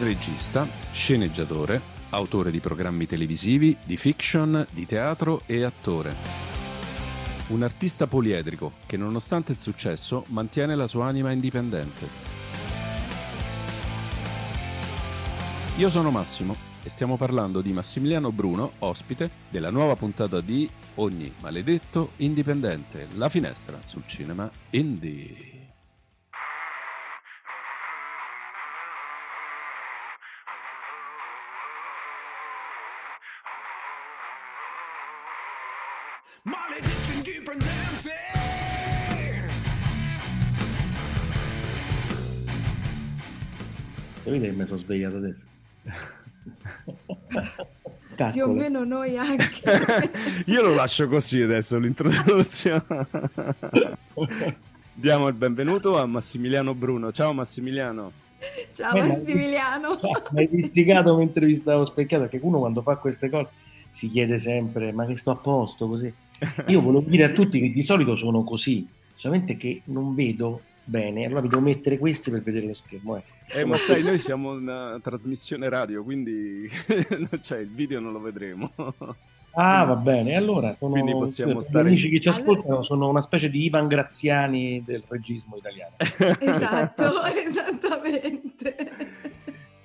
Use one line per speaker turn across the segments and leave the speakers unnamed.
regista, sceneggiatore, autore di programmi televisivi, di fiction, di teatro e attore. Un artista poliedrico che nonostante il successo mantiene la sua anima indipendente. Io sono Massimo e stiamo parlando di Massimiliano Bruno, ospite della nuova puntata di Ogni maledetto indipendente, la finestra sul cinema indie.
Capite che mi sono svegliato adesso?
Più o meno noi anche.
Io lo lascio così adesso l'introduzione. Diamo il benvenuto a Massimiliano Bruno. Ciao Massimiliano.
Ciao
Eh, ma-
Massimiliano.
Mi hai litigato mentre vi stavo specchiando perché uno quando fa queste cose si chiede sempre ma che sto a posto così. Io volevo dire a tutti che di solito sono così, solamente che non vedo bene, allora vi devo mettere questi per vedere lo schermo. eh.
Eh, ma sai, noi siamo una trasmissione radio, quindi cioè, il video non lo vedremo.
Ah, va bene, allora sono
Quindi possiamo
gli
stare-
amici che ci
Allora-
ascoltano sono una specie di Ivan Graziani del regismo italiano.
Esatto, esattamente.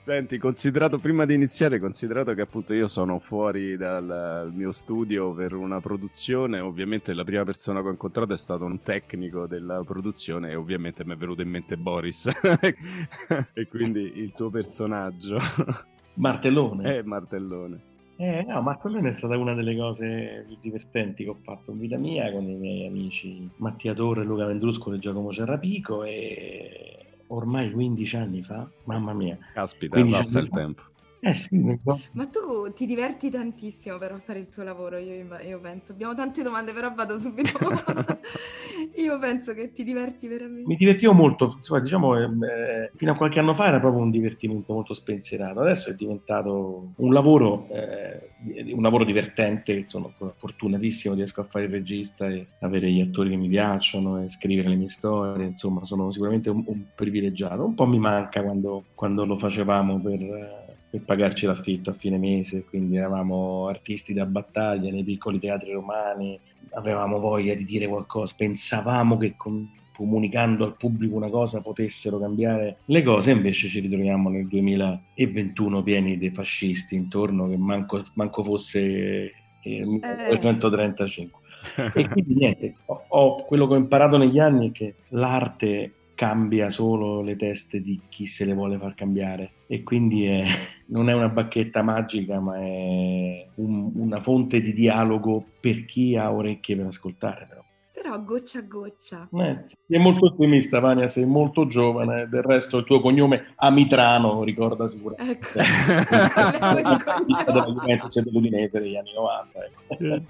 Senti, considerato prima di iniziare, considerato che appunto io sono fuori dal mio studio per una produzione, ovviamente la prima persona che ho incontrato è stato un tecnico della produzione e ovviamente mi è venuto in mente Boris e quindi il tuo personaggio
Martellone.
è Martellone.
Eh, no, ma quella è stata una delle cose più divertenti che ho fatto in vita mia con i miei amici Mattia Torre, Luca Vendruscolo e Giacomo Cerrapico e ormai 15 anni fa, mamma mia.
Caspita, passa il tempo.
Eh sì,
Ma tu ti diverti tantissimo però a fare il tuo lavoro, io, io penso. Abbiamo tante domande, però vado subito. io penso che ti diverti veramente.
mi divertivo molto, insomma, diciamo, ehm, eh, fino a qualche anno fa era proprio un divertimento molto spensierato, adesso è diventato un lavoro, eh, un lavoro divertente, sono fortunatissimo, riesco a fare il regista e avere gli attori che mi piacciono e scrivere le mie storie, insomma, sono sicuramente un, un privilegiato. Un po' mi manca quando, quando lo facevamo per... eh, per pagarci l'affitto a fine mese, quindi eravamo artisti da battaglia nei piccoli teatri romani, avevamo voglia di dire qualcosa, pensavamo che con- comunicando al pubblico una cosa potessero cambiare le cose, invece ci ritroviamo nel 2021 pieni di fascisti intorno che manco, manco fosse eh, il 1935. E quindi niente, ho- ho- quello che ho imparato negli anni è che l'arte cambia solo le teste di chi se le vuole far cambiare e quindi è- non è una bacchetta magica ma è un- una fonte di dialogo per chi ha orecchie per ascoltare però.
Però goccia a goccia.
Eh, sei molto ottimista Vania, sei molto giovane, del resto il tuo cognome Amitrano ricorda sicuramente
Ecco.
Della Juventus dell'Udinese degli anni 90 ecco.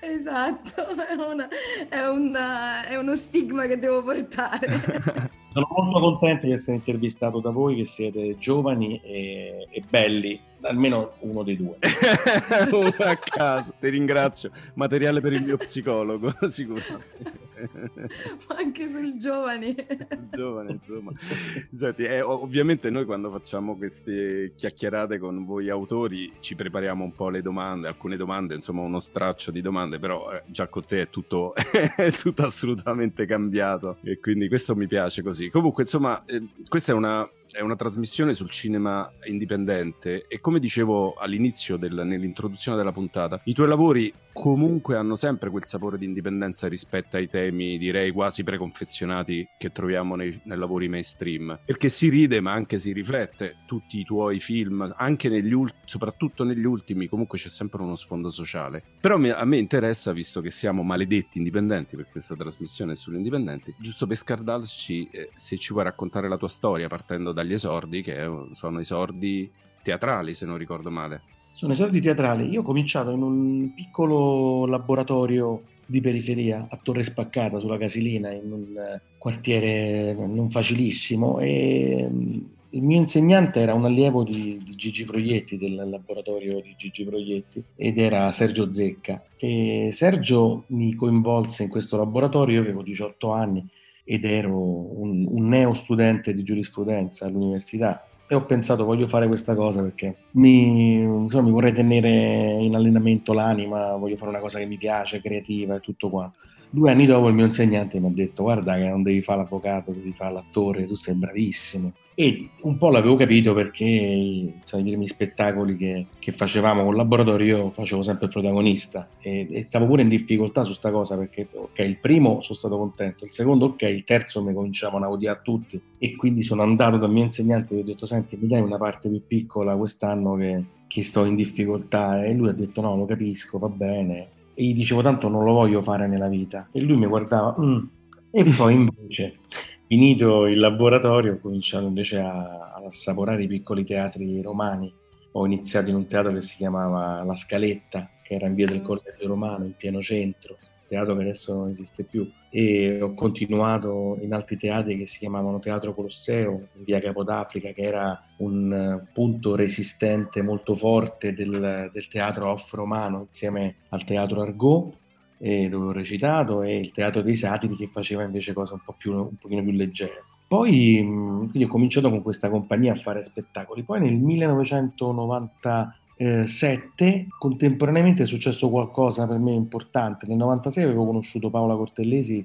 Esatto, è, una- è una- è uno stigma che devo portare.
Sono molto contento di essere intervistato da voi che siete giovani e, e belli, almeno uno dei due.
Uno a caso, ti ringrazio. Materiale per il mio psicologo, sicuramente.
Ma anche sul giovane.
Giovane, insomma. Senti, eh, ov- ovviamente noi quando facciamo queste chiacchierate con voi autori ci prepariamo un po' le domande, alcune domande, insomma uno straccio di domande, però eh, già con te è tutto, è tutto assolutamente cambiato e quindi questo mi piace così. Comunque, insomma, eh, questa è una, è una trasmissione sul cinema indipendente e come dicevo all'inizio del- nell'introduzione della puntata, i tuoi lavori comunque hanno sempre quel sapore di indipendenza rispetto ai temi, direi quasi preconfezionati che troviamo nei, nei lavori mainstream. Perché si ride, ma anche si riflette. Tutti i tuoi film, anche negli ultimi, soprattutto negli ultimi, comunque c'è sempre uno sfondo sociale. Però mi- a me interessa, visto che siamo maledetti indipendenti per questa trasmissione sugli indipendenti, giusto per scardarci, eh, se ci vuoi raccontare la tua storia partendo dagli esordi, che eh, sono esordi teatrali, se non ricordo male.
Sono esordi teatrali. Io ho cominciato in un piccolo laboratorio di periferia a Torre Spaccata sulla Casilina, in un eh, quartiere non facilissimo e mm, il mio insegnante era un allievo di, di Gigi Proietti, del laboratorio di Gigi Proietti, ed era Sergio Zecca. E Sergio mi coinvolse in questo laboratorio, io avevo 18 anni ed ero un, un neo studente di giurisprudenza all'università e ho pensato voglio fare questa cosa perché mi, insomma, mi vorrei tenere in allenamento l'anima, voglio fare una cosa che mi piace, creativa e tutto qua. Due anni dopo il mio insegnante mi ha detto guarda che non devi fare l'avvocato, devi fare l'attore, tu sei bravissimo. E un po' l'avevo capito perché insomma, i primi spettacoli che, che, facevamo con il laboratorio io facevo sempre il protagonista. E, e stavo pure in difficoltà su sta cosa perché ok il primo sono stato contento, il secondo ok, il terzo mi cominciavano a odiare tutti. E quindi sono andato dal mio insegnante e gli ho detto senti mi dai una parte più piccola quest'anno che, che sto in difficoltà? E lui ha detto no lo capisco va bene. E gli dicevo tanto non lo voglio fare nella vita. E lui mi guardava mm. e poi invece finito il laboratorio ho cominciato invece a, ad assaporare i piccoli teatri romani. Ho iniziato in un teatro che si chiamava La Scaletta che era in via del Collegio Romano in pieno centro teatro che adesso non esiste più. E ho continuato in altri teatri che si chiamavano Teatro Colosseo in via Capodafrica che era un eh, punto resistente molto forte del, del teatro off-romano insieme al teatro Argot eh, dove ho recitato e il teatro dei satiri che faceva invece cose un po' più, un pochino più leggere. Poi quindi ho cominciato con questa compagnia a fare spettacoli, poi nel 1990 7 contemporaneamente è successo qualcosa per me importante. Nel 96 avevo conosciuto Paola Cortellesi,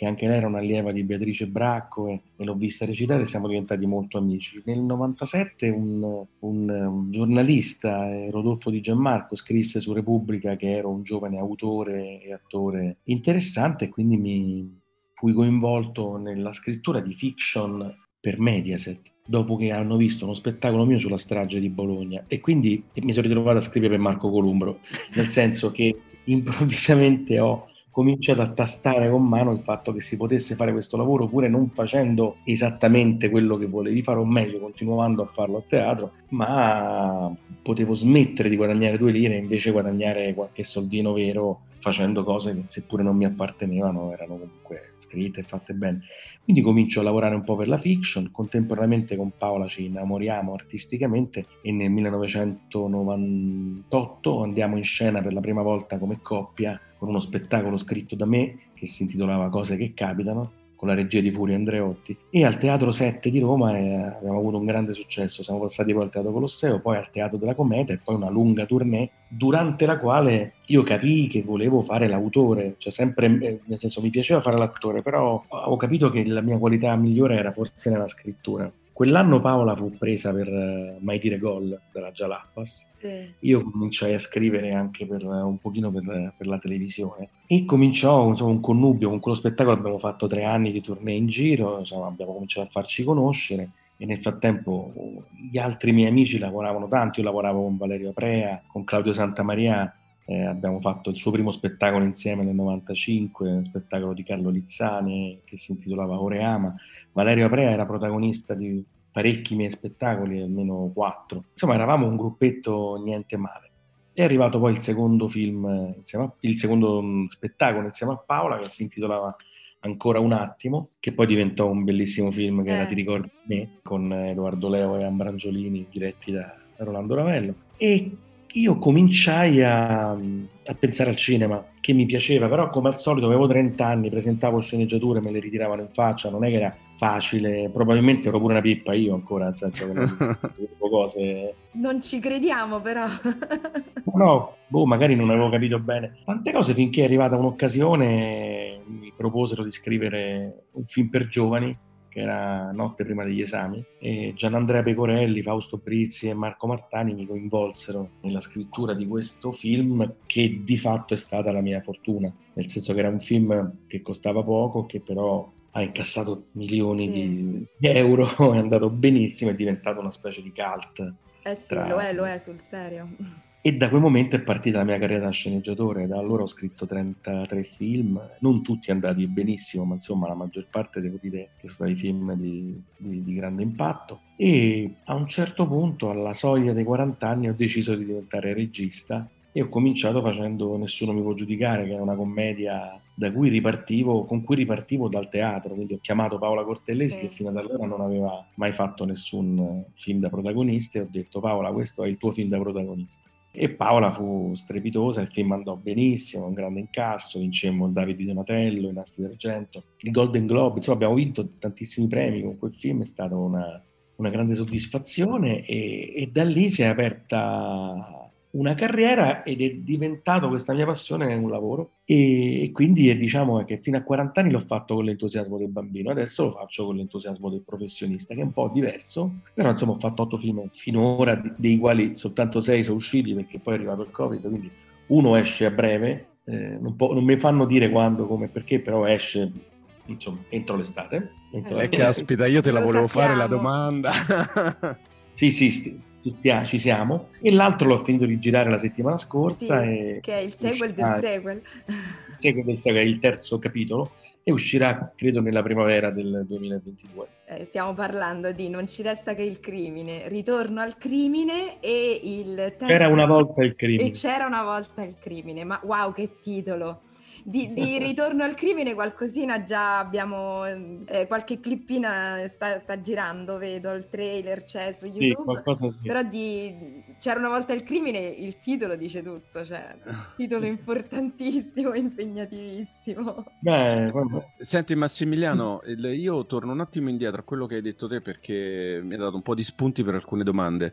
che anche lei era un'allieva di Beatrice Bracco e, e l'ho vista recitare e siamo diventati molto amici. Nel 97 un, un, un giornalista, eh, Rodolfo Di Gianmarco, scrisse su Repubblica che ero un giovane autore e attore interessante e quindi mi fui coinvolto nella scrittura di fiction per Mediaset dopo che hanno visto uno spettacolo mio sulla strage di Bologna e quindi mi sono ritrovato a scrivere per Marco Columbro, nel senso che improvvisamente ho cominciato a tastare con mano il fatto che si potesse fare questo lavoro pure non facendo esattamente quello che volevi fare, o meglio, continuando a farlo a teatro, ma potevo smettere di guadagnare due lire e invece guadagnare qualche soldino vero facendo cose che seppure non mi appartenevano erano comunque scritte e fatte bene. Quindi comincio a lavorare un po' per la fiction, contemporaneamente con Paola ci innamoriamo artisticamente e nel 1998 andiamo in scena per la prima volta come coppia con uno spettacolo scritto da me che si intitolava Cose che capitano con la regia di Furio Andreotti e al Teatro 7 di Roma eh, abbiamo avuto un grande successo, siamo passati poi al Teatro Colosseo, poi al Teatro della Cometa e poi una lunga tournée durante la quale io capii che volevo fare l'autore, cioè sempre, eh, nel senso mi piaceva fare l'attore, però ho capito che la mia qualità migliore era forse nella scrittura. Quell'anno Paola fu presa per uh, Mai dire gol della Jalapas. Sì. Io cominciai a scrivere anche per, uh, un pochino per, per, la televisione e cominciò insomma, un connubio con quello spettacolo. Abbiamo fatto tre anni di tournée in giro, insomma, abbiamo cominciato a farci conoscere e nel frattempo gli altri miei amici lavoravano tanto. Io lavoravo con Valerio Aprea, con Claudio Santamaria. Eh, abbiamo fatto il suo primo spettacolo insieme nel 95, un spettacolo di Carlo Lizzani che si intitolava Oreama Valerio Aprea era protagonista di parecchi miei spettacoli, almeno quattro. Insomma, eravamo un gruppetto niente male. È arrivato poi il secondo film, a, il secondo mm, spettacolo insieme a Paola che si intitolava Ancora un attimo, che poi diventò un bellissimo film che eh. era Ti ricordi me, con Edoardo Leo e Ambrangiolini diretti da Rolando Ravello. E io cominciai a, a, pensare al cinema, che mi piaceva, però come al solito avevo 30 anni, presentavo sceneggiature, me le ritiravano in faccia, non è che era facile, probabilmente ero pure una pippa io ancora, nel senso che non
cose... Non ci crediamo però.
no, boh, magari non avevo capito bene. Tante cose finché è arrivata un'occasione mi proposero di scrivere un film per giovani che era notte prima degli esami, e Gianandrea Pecorelli, Fausto Brizzi e Marco Martani mi coinvolsero nella scrittura di questo film che di fatto è stata la mia fortuna, nel senso che era un film che costava poco, che però ha incassato milioni sì. di, euro, è andato benissimo, è diventato una specie di cult.
Eh sì, tra... lo è, lo è sul serio.
E da quel momento è partita la mia carriera da sceneggiatore, da allora ho scritto 33 film, non tutti andati benissimo, ma insomma la maggior parte devo dire che sono stati film di, di, di grande impatto. E a un certo punto, alla soglia dei 40 anni, ho deciso di diventare regista e ho cominciato facendo Nessuno mi può giudicare, che è una commedia cui ripartivo, con cui ripartivo dal teatro, quindi ho chiamato Paola Cortellesi sì. che fino ad allora non aveva mai fatto nessun film da protagonista e ho detto Paola questo è il tuo film da protagonista. E Paola fu strepitosa, il film andò benissimo, un grande incasso, vincemmo il Davide Donatello, i Nastri d'Argento, il Golden Globe, insomma abbiamo vinto tantissimi premi con quel film, è stata una, una grande soddisfazione e, e da lì si è aperta una carriera ed è diventato questa mia passione un lavoro e, e quindi è, diciamo che fino a 40 anni l'ho fatto con l'entusiasmo del bambino, adesso lo faccio con l'entusiasmo del professionista che è un po' diverso, però insomma ho fatto otto film finora, dei quali soltanto sei sono usciti perché poi è arrivato il Covid, quindi uno esce a breve, eh, non, po- non mi fanno dire quando, come e perché, però esce insomma entro l'estate. Entro
Eh,
l'estate.
caspita, io te la
Lo
volevo fare la
sappiamo.
domanda.
Sì, sì, ci, stia- ci siamo. E l'altro l'ho finito di girare la settimana scorsa.
Sì,
e
che è il sequel del
uscirà-
sequel.
il sequel del sequel, il terzo capitolo, e uscirà credo nella primavera del 2022.
Eh, stiamo parlando di Non ci resta che il crimine, Ritorno al crimine e il terzo...
C'era una volta il
E
crimine.
c'era una volta il crimine, ma wow che titolo! Di, di Ritorno al crimine qualcosina già abbiamo, eh, qualche clippina sta, sta girando, vedo il trailer c'è su
Sì,
YouTube,
qualcosa sì.
però di C'era una volta il crimine, il titolo dice tutto, cioè titolo importantissimo, impegnatissimo.
Beh.
Senti Massimiliano, il- io torno un attimo indietro a quello che hai detto te perché mi ha dato un po' di spunti per alcune domande.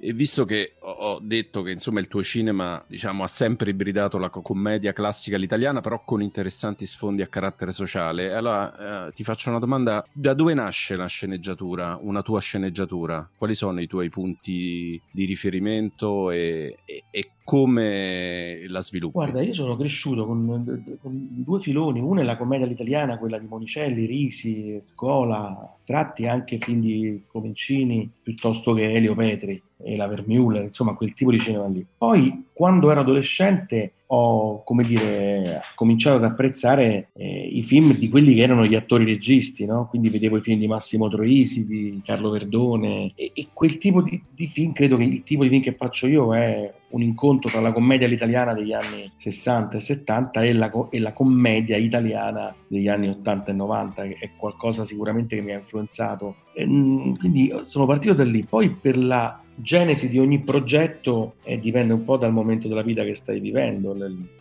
E visto che ho, detto che insomma il tuo cinema diciamo, ha sempre ibridato la co- commedia classica all'italiana, però con interessanti sfondi a carattere sociale, allora eh, ti faccio una domanda: da dove nasce la sceneggiatura, una tua sceneggiatura? Quali sono i tuoi punti di riferimento e, e- e come la sviluppi?
Guarda, io sono cresciuto con, con due filoni, uno è la commedia all'italiana, quella di Monicelli, Risi, Scola, tratti anche film di Comencini piuttosto che Elio Petri e la Vermiuller, insomma quel tipo di cinema lì. Poi quando ero adolescente ho, come dire, cominciato ad apprezzare eh, i film di quelli che erano gli attori registi, no? Quindi vedevo i film di Massimo Troisi, di Carlo Verdone e, e quel tipo di, di film, credo che il tipo di film che faccio io è un incontro tra la commedia all'italiana degli anni 60 e 70 e la, e la commedia italiana degli anni 80 e 90, che è qualcosa sicuramente che mi ha influenzato. E, mm, quindi sono partito da lì. Poi per la genesi di ogni progetto eh, dipende un po' dal momento della vita che stai vivendo.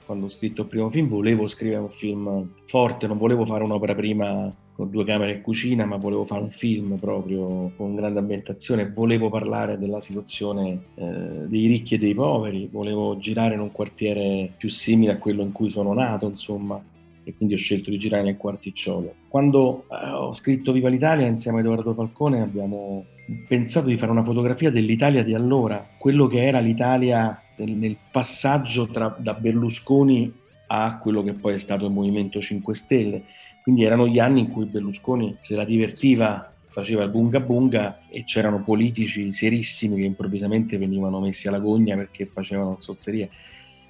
Quando ho scritto il primo film volevo scrivere un film forte, non volevo fare un'opera prima con due camere e cucina, ma volevo fare un film proprio con grande ambientazione, volevo parlare della situazione eh, dei ricchi e dei poveri, volevo girare in un quartiere più simile a quello in cui sono nato, insomma, e quindi ho scelto di girare nel Quarticciolo. Quando eh, ho scritto Viva l'Italia insieme a Edoardo Falcone abbiamo pensato di fare una fotografia dell'Italia di allora, quello che era l'Italia nel, passaggio tra, da Berlusconi a quello che poi è stato il Movimento 5 Stelle. Quindi erano gli anni in cui Berlusconi se la divertiva, faceva il bunga bunga e c'erano politici serissimi che improvvisamente venivano messi alla gogna perché facevano zozzerie.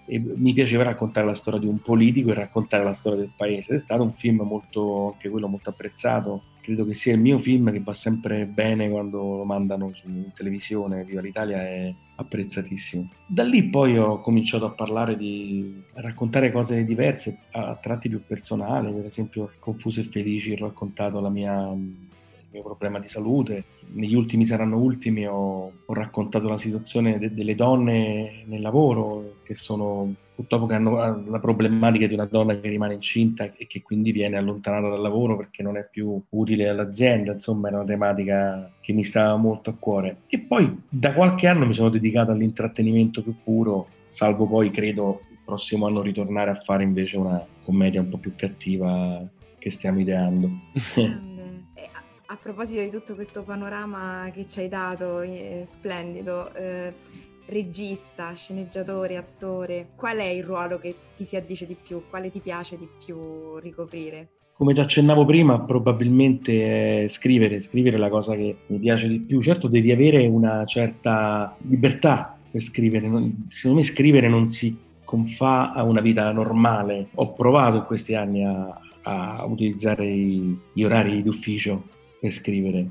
E mi piaceva raccontare la storia di un politico e raccontare la storia del paese. È stato un film molto, anche quello molto apprezzato. Credo che sia il mio film che va sempre bene quando lo mandano in televisione. Viva l'Italia è apprezzatissimo. Da lì poi ho cominciato a parlare di a raccontare cose diverse, a tratti più personali, per esempio Confuso e Felici, ho raccontato la mia, mio problema di salute. Negli ultimi saranno ultimi ho, ho raccontato la situazione de- delle donne nel lavoro, che sono purtroppo che hanno la problematica di una donna che rimane incinta e che quindi viene allontanata dal lavoro perché non è più utile all'azienda, insomma era una tematica che mi stava molto a cuore. E poi da qualche anno mi sono dedicato all'intrattenimento più puro, salvo poi credo il prossimo anno ritornare a fare invece una commedia un po' più cattiva che stiamo ideando.
A proposito di tutto questo panorama che ci hai dato, eh, splendido, eh, regista, sceneggiatore, attore, qual è il ruolo che ti si addice di più? Quale ti piace di più ricoprire?
Come ti accennavo prima, probabilmente è scrivere, scrivere è la cosa che mi piace di più. Certo devi avere una certa libertà per scrivere, secondo me scrivere non si confà a una vita normale. Ho provato in questi anni a, a utilizzare gli orari d'ufficio per scrivere,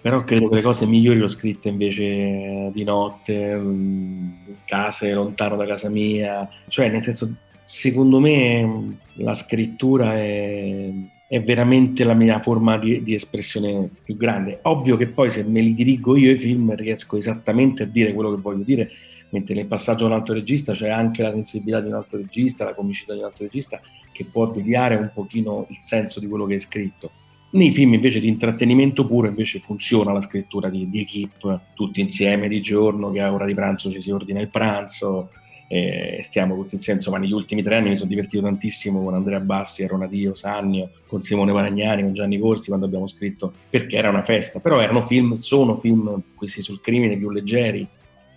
però credo che le cose migliori le ho scritte invece di notte, mm, case lontano da casa mia, cioè nel senso secondo me mh, la scrittura è, è veramente la mia forma di, di espressione più grande. Ovvio che poi se me li dirigo io i film riesco esattamente a dire quello che voglio dire, mentre nel passaggio a un altro regista c'è anche la sensibilità di un altro regista, la comicità di un altro regista che può deviare un pochino il senso di quello che hai scritto. Nei film invece di intrattenimento puro invece funziona la scrittura di, di equip, tutti insieme di giorno, che a ora di pranzo ci si ordina il pranzo, e stiamo tutti insieme, insomma negli ultimi tre anni mi sono divertito tantissimo con Andrea Bassi, Ronadio, Sannio, con Simone Paragnani, con Gianni Corsi quando abbiamo scritto perché era una festa, però erano film, sono film questi sul crimine più leggeri,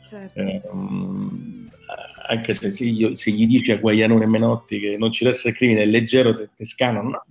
Certo.
eh, um, anche se, se, io- se gli dici a Guaianone e Menotti che non ci deve essere crimine, è leggero, te, te scanano, no,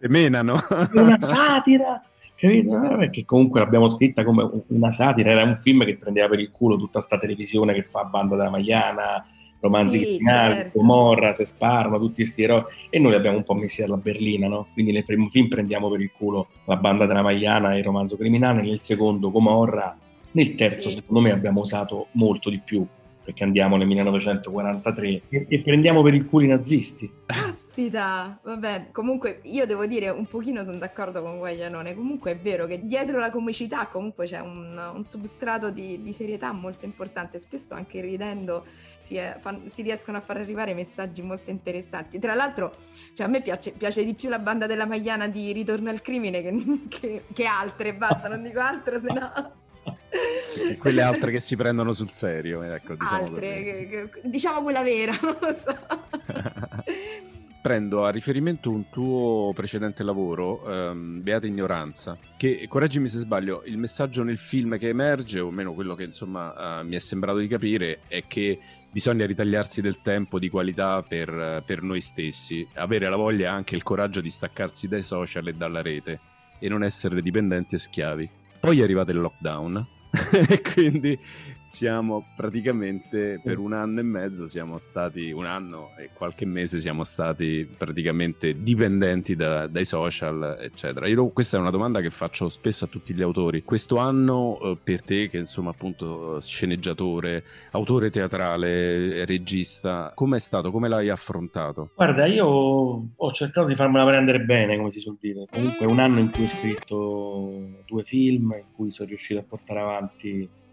è
menano.
è una satira, capito? Eh, Perché comunque l'abbiamo scritta come un- una satira, era un film che prendeva per il culo tutta sta televisione che fa Banda della Maiana, romanzi
Sì,
criminali,
certo.
Gomorra, se sparano, tutti questi eroi, e noi li abbiamo un po' messi alla berlina, no? Quindi nel primo film prendiamo per il culo la Banda della Maiana e il romanzo criminale, nel secondo Gomorra, nel terzo
Sì.
secondo me abbiamo usato molto di più, perché andiamo nel 1943 e, e prendiamo per il culo i nazisti.
Caspita, vabbè, comunque io devo dire un pochino sono d'accordo con Guaglianone, comunque è vero che dietro la comicità comunque c'è un, un substrato di, di serietà molto importante, spesso anche ridendo si, è- fan- si riescono a far arrivare messaggi molto interessanti. Tra l'altro, cioè, a me piace, piace di più la banda della Magliana di Ritorno al crimine che, che- che altre, basta, non dico altro, se no...
E quelle altre che si prendono sul serio, ecco, diciamo
altre, che- che- diciamo quella vera, non lo so.
Prendo a riferimento un tuo precedente lavoro, ehm, Beata Ignoranza, che, correggimi se sbaglio, il messaggio nel film che emerge, o almeno quello che insomma eh, mi è sembrato di capire, è che bisogna ritagliarsi del tempo di qualità per, per noi stessi, avere la voglia e anche il coraggio di staccarsi dai social e dalla rete e non essere dipendenti e schiavi. Poi è arrivato il lockdown e quindi siamo praticamente per un anno e mezzo siamo stati un anno e qualche mese siamo stati praticamente dipendenti da- dai social eccetera. Io questa è una domanda che faccio spesso a tutti gli autori. Questo anno eh, per te che insomma appunto sceneggiatore autore teatrale regista com'è stato? Come l'hai affrontato?
Guarda, io ho cercato di farmela prendere bene, come si suol dire. Comunque è un anno in cui ho scritto due film, in cui sono riuscito a portare avanti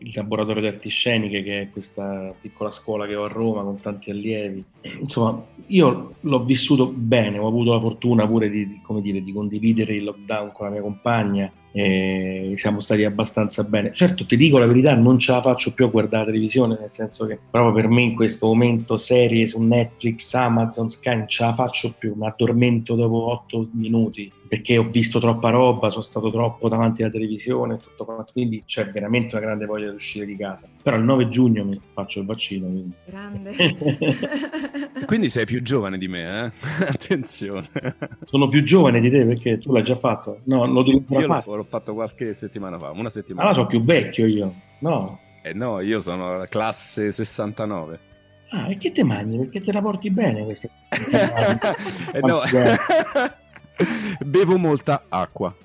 il laboratorio di arti sceniche, che è questa piccola scuola che ho a Roma con tanti allievi. Insomma, io l'ho vissuto bene, ho avuto la fortuna pure di, dire, di condividere il lockdown con la mia compagna e siamo stati abbastanza bene. Certo, ti dico la verità, non ce la faccio più a guardare la televisione, nel senso che proprio per me in questo momento serie su Netflix, Amazon, Sky, non ce la faccio più, mi addormento dopo otto minuti perché ho visto troppa roba, sono stato troppo davanti alla televisione, tutto quanto, quindi c'è veramente una grande voglia di uscire di casa. Però il 9 giugno mi faccio il vaccino, quindi...
Grande.
quindi sei più giovane di me eh? attenzione
Sono più giovane di te perché tu l'hai già fatto? No, lo devi ancora
io l'ho,
fare.
l'ho fatto qualche settimana fa una
Ma
settimana
no,
fa
sono più vecchio io. No.
Eh no, io sono la classe 69.
Ah, e che te mangi? Perché te la porti bene questa?
Eh no. Bevo molta acqua.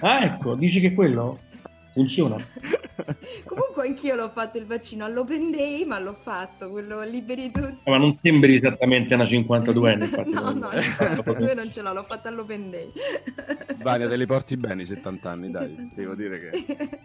ah, ecco, dici che quello funziona?
Comunque anch'io l'ho fatto il vaccino all'Open Day, ma l'ho fatto, quello liberi tutti.
Ma non sembri esattamente una 52enne, infatti.
no, no, 52 non ce l'ho, l'ho fatto all'Open Day.
Vania, te li porti bene i 70 anni,
I
dai.
70
Devo dire che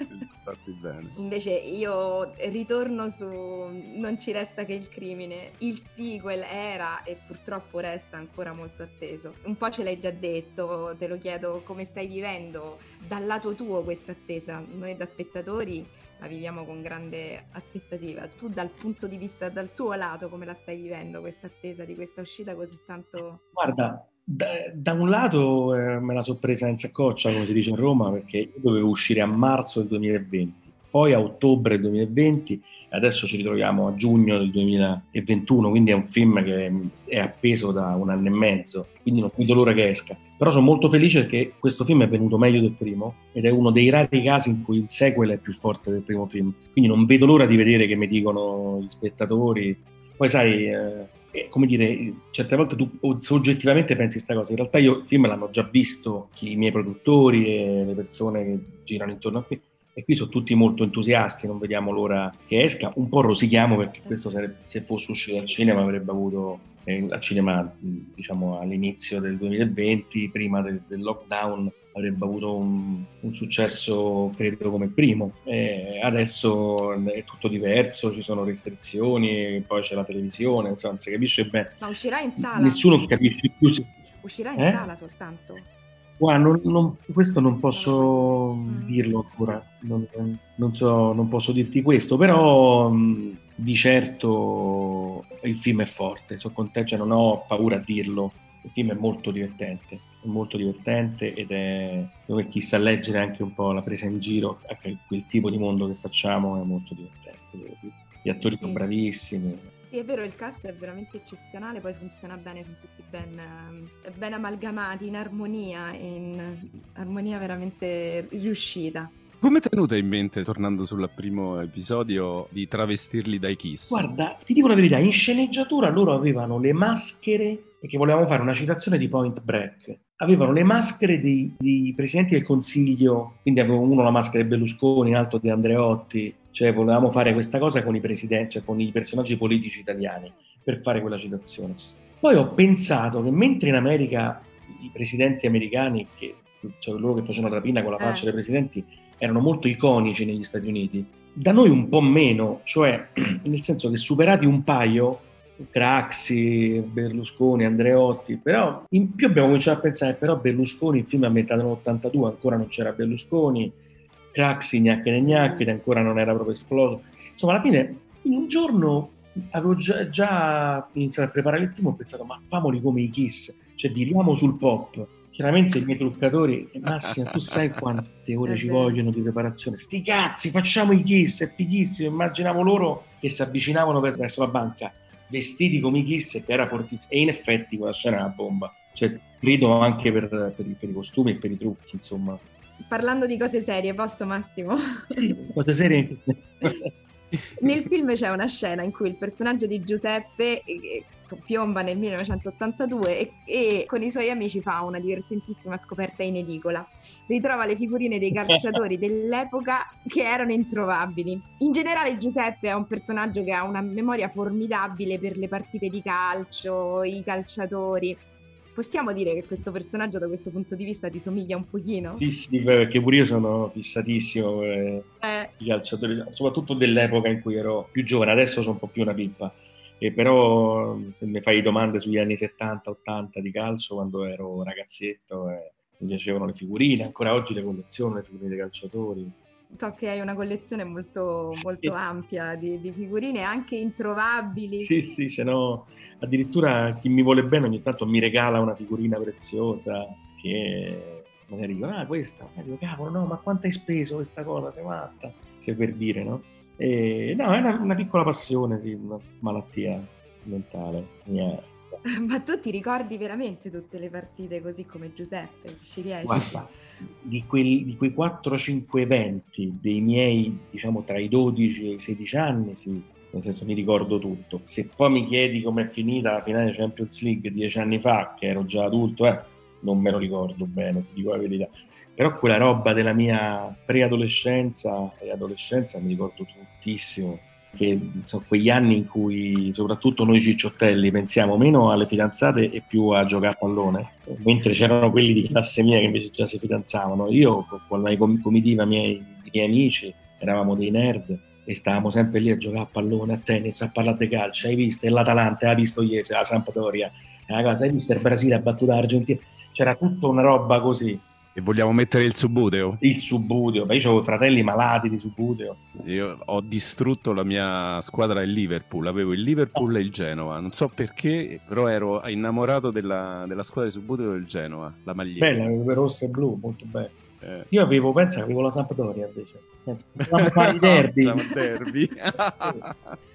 li porti bene.
Invece io ritorno su Non ci resta che il crimine. Il sequel era e purtroppo resta ancora molto atteso. Un po' ce l'hai già detto, te lo chiedo come stai vivendo dal lato tuo questa attesa. Noi da spettatori la viviamo con grande aspettativa. Tu dal punto di vista, dal tuo lato, come la stai vivendo questa attesa di questa uscita così tanto...
Guarda, da, da un lato eh, me la sono presa in saccoccia, come si dice a Roma, perché io dovevo uscire a marzo del 2020, poi a ottobre del 2020 e adesso ci ritroviamo a giugno del 2021, quindi è un film che è appeso da un anno e mezzo, quindi non vedo l'ora che esca. Però sono molto felice perché questo film è venuto meglio del primo ed è uno dei rari casi in cui il sequel è più forte del primo film. Quindi non vedo l'ora di vedere che mi dicono gli spettatori. Poi sai, eh, come dire, certe volte tu soggettivamente pensi questa cosa, in realtà io il film l'hanno già visto i miei produttori e le persone che girano intorno a me e qui sono tutti molto entusiasti, non vediamo l'ora che esca, un po' rosichiamo perché questo sarebbe, se fosse uscito al cinema avrebbe avuto eh, al cinema diciamo all'inizio del 2020, prima del, del lockdown avrebbe avuto un, un, successo credo come primo e adesso è tutto diverso ci sono restrizioni poi c'è la televisione insomma non si capisce bene
ma uscirà in sala
nessuno capisce più
uscirà in
eh?
sala soltanto
Guarda, non- non- questo non posso
Mm.
dirlo ancora, non, non so, non posso dirti questo, però mh, di certo il film è forte, sono contento, cioè non ho paura a dirlo, il film è molto divertente, è molto divertente ed è dove chi sa leggere anche un po' la presa in giro, anche quel tipo di mondo che facciamo è molto divertente. Gli attori sono bravissimi,
Sì, è vero, il cast è veramente eccezionale, poi funziona bene, sono tutti ben, ben amalgamati, in armonia, in armonia veramente riuscita.
Come ti è venuta in mente, tornando sul primo episodio, di travestirli dai Kiss?
Guarda, ti dico la verità, in sceneggiatura loro avevano le maschere, perché volevamo fare una citazione di Point Break, avevano le maschere dei, dei presidenti del consiglio, quindi avevo uno la maschera di Berlusconi, un altro di Andreotti, cioè volevamo fare questa cosa con i presidenti, cioè con i personaggi politici italiani, per fare quella citazione. Poi ho pensato che mentre in America i presidenti americani, che, cioè loro che facevano la rapina con la faccia
Eh.
dei presidenti, erano molto iconici negli Stati Uniti, da noi un po' meno, cioè nel senso che superati un paio, Craxi, Berlusconi, Andreotti, però in più abbiamo cominciato a pensare, però Berlusconi, il film è ambientato nell'82, ancora non c'era Berlusconi, Craxi, gnacche gnacche, ancora non era proprio esploso. Insomma, alla fine, in un giorno avevo già, già iniziato a preparare il film, ho pensato, ma famoli come i Kiss, cioè diriamo sul pop. Chiaramente i miei truccatori, Massimo, tu sai quante ore ci vogliono di preparazione? Sti cazzi, facciamo i Kiss, è fighissimo. Immaginavo loro che si avvicinavano ver- verso la banca, vestiti come i Kiss, che era fortissimo. E in effetti quella scena è una bomba. Cioè, credo anche per, per i, per i costumi e per i trucchi, insomma.
Parlando di cose serie, posso Massimo?
Sì, cose serie.
Nel film c'è una scena in cui il personaggio di Giuseppe eh, piomba nel 1982 e, e con i suoi amici fa una divertentissima scoperta in edicola. Ritrova le figurine dei calciatori dell'epoca che erano introvabili. In generale Giuseppe è un personaggio che ha una memoria formidabile per le partite di calcio, i calciatori. Possiamo dire che questo personaggio da questo punto di vista ti somiglia un pochino?
Sì, sì, perché pure io sono fissatissimo per
Eh,
i calciatori, soprattutto dell'epoca in cui ero più giovane, adesso sono un po' più una pippa. E però se mi fai domande sugli anni 70-80 di calcio, quando ero ragazzetto, eh, mi piacevano le figurine, ancora oggi le colleziono, le figurine dei calciatori.
so che hai una collezione molto, molto
Sì.
ampia di, di figurine, anche introvabili.
Sì, sì, ce n'ho. Addirittura chi mi vuole bene ogni tanto mi regala una figurina preziosa che magari dico, ah questa, magari dico, cavolo, no, ma quanto hai speso questa cosa, sei matta? Cioè per dire, no? E, no, è una, una piccola passione, sì, una malattia mentale mia.
Ma tu ti ricordi veramente tutte le partite così come Giuseppe? Ci riesci?
Guarda, di, quel- di quei 4-5 eventi dei miei, diciamo, tra i 12 e i 16 anni, sì, nel senso mi ricordo tutto. Se poi mi chiedi com'è finita la finale Champions League dieci anni fa, che ero già adulto, eh, non me lo ricordo bene, ti dico la verità. Però quella roba della mia preadolescenza e adolescenza mi ricordo tuttissimo. Che sono quegli anni in cui soprattutto noi cicciottelli pensiamo meno alle fidanzate e più a giocare a pallone, mentre c'erano quelli di classe mia che invece già si fidanzavano. Io con la com- comitiva miei, di miei amici eravamo dei nerd e stavamo sempre lì a giocare a pallone, a tennis, a parlare di calcio. Hai visto? L'Atalanta, hai visto ieri, la Sampdoria, hai visto il Brasile ha battuto l'Argentina? C'era tutta una roba così.
E vogliamo mettere il subbuteo?
Il Subuteo, Beh, io avevo fratelli malati di Subuteo.
Io ho distrutto la mia squadra del Liverpool, avevo il Liverpool e il Genova, non so perché, però ero innamorato della, della squadra di Subbuteo del Genova, la maglietta.
Bella, avevo rosso e blu, molto bella.
Eh.
Io avevo, pensa, avevo la Sampdoria invece. I derby.
Facciamo derby.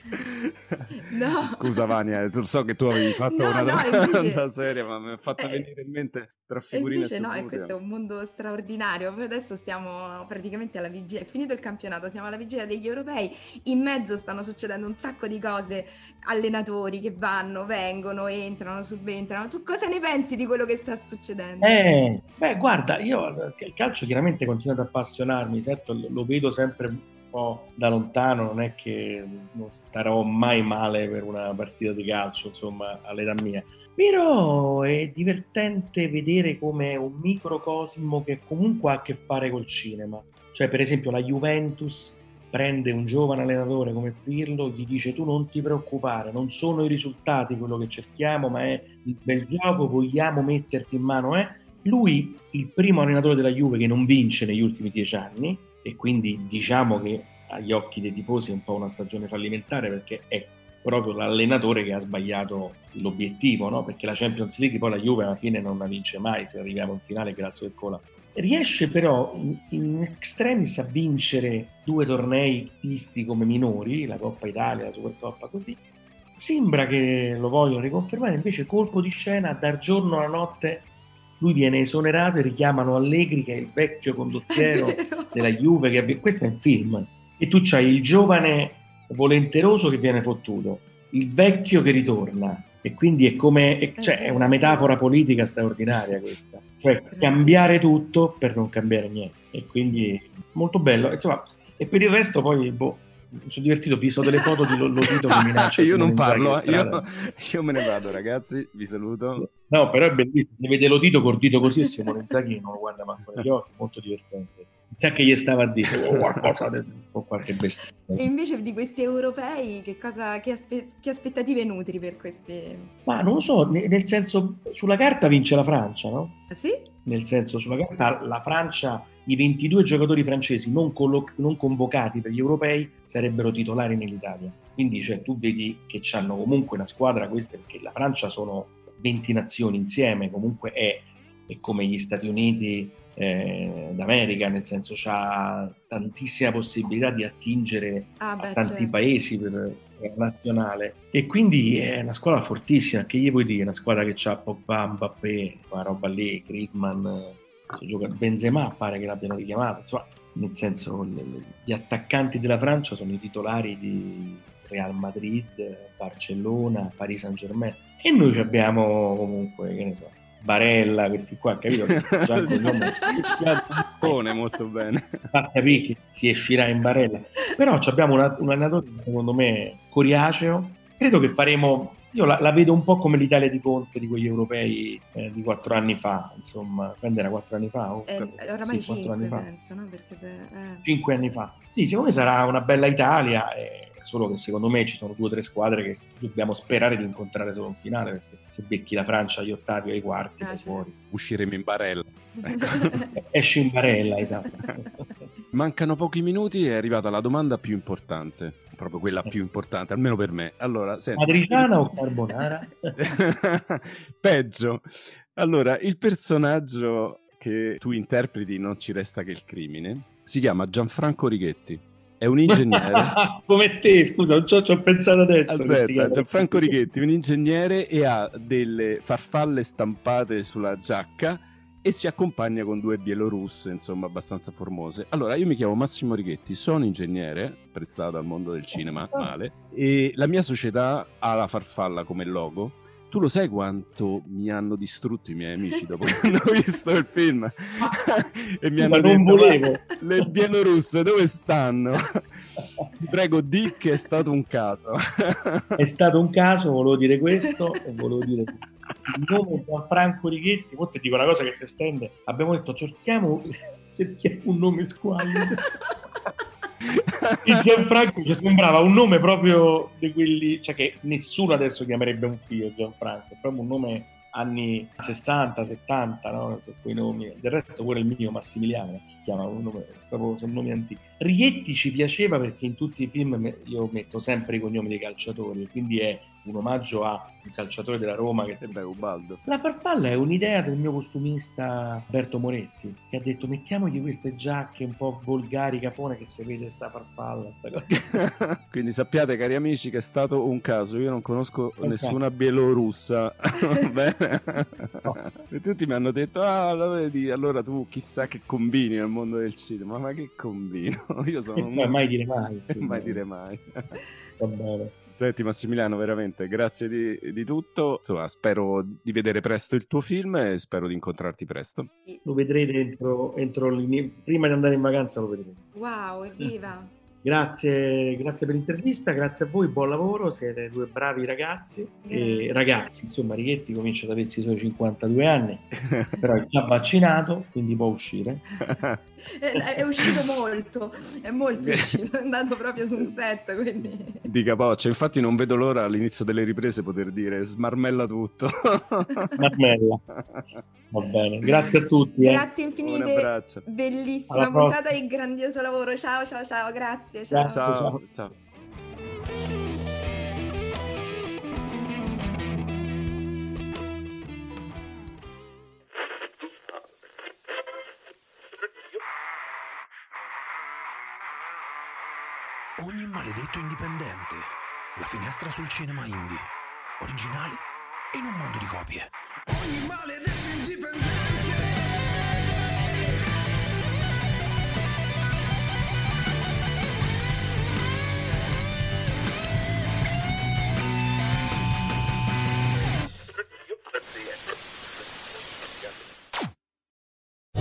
No.
Scusa Vania, so che tu avevi fatto
No,
una
no,
domanda
invece-
seria, ma mi ha fatto
Eh,
venire in mente tra figurine
invece
e
no, e questo è un mondo straordinario. Poi adesso siamo praticamente alla vigilia, è finito il campionato, siamo alla vigilia degli europei. In mezzo stanno succedendo un sacco di cose, allenatori che vanno, vengono, entrano, subentrano. Tu cosa ne pensi di quello che sta succedendo?
Eh, beh, guarda, io il calcio chiaramente continua ad appassionarmi, certo lo vedo sempre po' da lontano, non è che non starò mai male per una partita di calcio, insomma, all'età mia. Però è divertente vedere come un microcosmo che comunque ha a che fare col cinema. Cioè, per esempio, la Juventus prende un giovane allenatore come Pirlo, gli dice tu non ti preoccupare, non sono i risultati quello che cerchiamo, ma è il bel gioco, vogliamo metterti in mano, eh? Lui, il primo allenatore della Juve che non vince negli ultimi dieci anni, e quindi diciamo che agli occhi dei tifosi è un po' una stagione fallimentare perché è proprio l'allenatore che ha sbagliato l'obiettivo, no? perché la Champions League poi la Juve alla fine non la vince mai se arriviamo in finale grazie al Cola. Riesce però in, extremis a vincere due tornei visti come minori, la Coppa Italia, la Supercoppa così, sembra che lo vogliono riconfermare, invece colpo di scena, dal giorno alla notte lui viene esonerato e richiamano Allegri che è il vecchio condottiero della Juve, che questo è un film, e tu c'hai il giovane volenteroso che viene fottuto, il vecchio che ritorna, e quindi è come è, cioè, è una metafora politica straordinaria questa, cioè cambiare tutto per non cambiare niente, e quindi molto bello, insomma, e per il resto poi boh, mi sono divertito, ho visto delle foto di Lotito che minaccia.
io non parlo, io, io, me ne vado ragazzi, vi saluto.
No, però è bellissimo, se vede Lotito cordito così e Simone Inzaghi non lo guarda manco negli occhi, molto divertente. Sa che gli stava a dire oh, qualcosa o qualche bestia.
E invece di questi europei, che, cosa, che, aspe- che, aspettative nutri per questi?
Ma non lo so, nel senso, sulla carta vince la Francia, no?
Ah, sì?
Nel senso, sulla carta la Francia i 22 giocatori francesi non, colloc- non, convocati per gli europei sarebbero titolari nell'Italia. Quindi cioè, tu vedi che hanno comunque una squadra, questa perché la Francia sono 20 nazioni insieme, comunque è, è come gli Stati Uniti eh, d'America, nel senso ha tantissima possibilità di attingere ah, beh, a tanti certo. paesi per, nazionale e quindi è una squadra fortissima, che gli vuoi dire, una squadra che ha Pogba, Mbappé, quella roba lì, Griezmann, Benzema pare che l'abbiano richiamato, insomma, nel senso gli attaccanti della Francia sono i titolari di Real Madrid, Barcellona, Paris Saint Germain e noi abbiamo comunque, che ne so, Barella, questi qua, capito? Già
il cognome molto bene.
Fa capire che si escirà in Barella. Però abbiamo un, un allenatore, secondo me, coriaceo. Credo che faremo io la, la, vedo un po' come l'Italia di Conte di quegli europei eh, di quattro anni fa, insomma, quando era quattro anni fa?
Oh, eh, oramai sì, cinque, anni fa. penso, no? Perché,
eh. Cinque anni fa. Sì, secondo me sarà una bella Italia, eh, solo che secondo me ci sono due o tre squadre che dobbiamo sperare di incontrare solo in finale, perché se becchi la Francia agli ottavi o ai quarti, ah, certo. fuori.
Usciremo in barella.
Esci in barella, esatto.
Mancano pochi minuti e è arrivata la domanda più importante, proprio quella più importante, almeno per me. Allora,
senti... Matriciana o carbonara?
Peggio. Allora, il personaggio che tu interpreti non ci resta che il crimine si chiama Gianfranco Righetti è un ingegnere.
Come te, scusa, non ci ho pensato adesso.
Aspetta, Gianfranco Righetti, un ingegnere e ha delle farfalle stampate sulla giacca e si accompagna con due bielorusse, insomma, abbastanza formose. Allora, io mi chiamo Massimo Righetti, sono ingegnere, prestato al mondo del cinema, male, e la mia società ha la farfalla come logo tu lo sai quanto mi hanno distrutto i miei amici dopo che hanno visto il film? e mi hanno detto, volevo. le bielorusse dove stanno? Prego, di che è stato un caso.
è stato un caso, volevo dire questo e volevo dire il nome Gianfranco Righetti, ti dico una cosa che ti stende, abbiamo detto cerchiamo, cerchiamo un nome squallido il Gianfranco ci sembrava un nome proprio di quelli, cioè che nessuno adesso chiamerebbe un figlio Gianfranco, è proprio un nome anni 60, 70, no? quei nomi. Del resto pure il mio Massimiliano chiama un nome, proprio sono nomi antichi. Rietti ci piaceva perché in tutti i film io metto sempre i cognomi dei calciatori, quindi è un omaggio a un calciatore della Roma che
beh, Ubaldo.
La farfalla è un'idea del mio costumista Alberto Moretti che ha detto mettiamogli queste giacche un po' volgari capone che si vede sta farfalla
sta quindi sappiate cari amici che è stato un caso io non conosco okay. nessuna bielorussa no. e tutti mi hanno detto ah allora tu chissà che combini nel mondo del cinema ma che combino io sono
un... mai dire mai
sì, mai dire mai
Va bene.
Senti Massimiliano, veramente grazie di, di tutto. Insomma, spero di vedere presto il tuo film e spero di incontrarti presto.
Lo vedrete entro, entro prima di andare in vacanza lo vedrete.
Wow, evviva!
Grazie, grazie per l'intervista, grazie a voi, buon lavoro, siete due bravi ragazzi. E ragazzi, insomma, Righetti comincia ad aversi i suoi 52 anni, però è già vaccinato, quindi può uscire.
è, è uscito molto, è molto uscito, è andato proprio su un set, quindi...
Di capoccia, infatti non vedo l'ora all'inizio delle riprese poter dire smarmella tutto.
Smarmella. Va bene, grazie a tutti. Eh.
Grazie infinite, bellissima puntata e grandioso lavoro. Ciao, ciao, ciao, grazie. Ciao,
ciao. ciao. ciao.
Ogni maledetto indipendente. La finestra sul cinema indie. Originali in un mondo di copie. Ogni maledetto indipendente.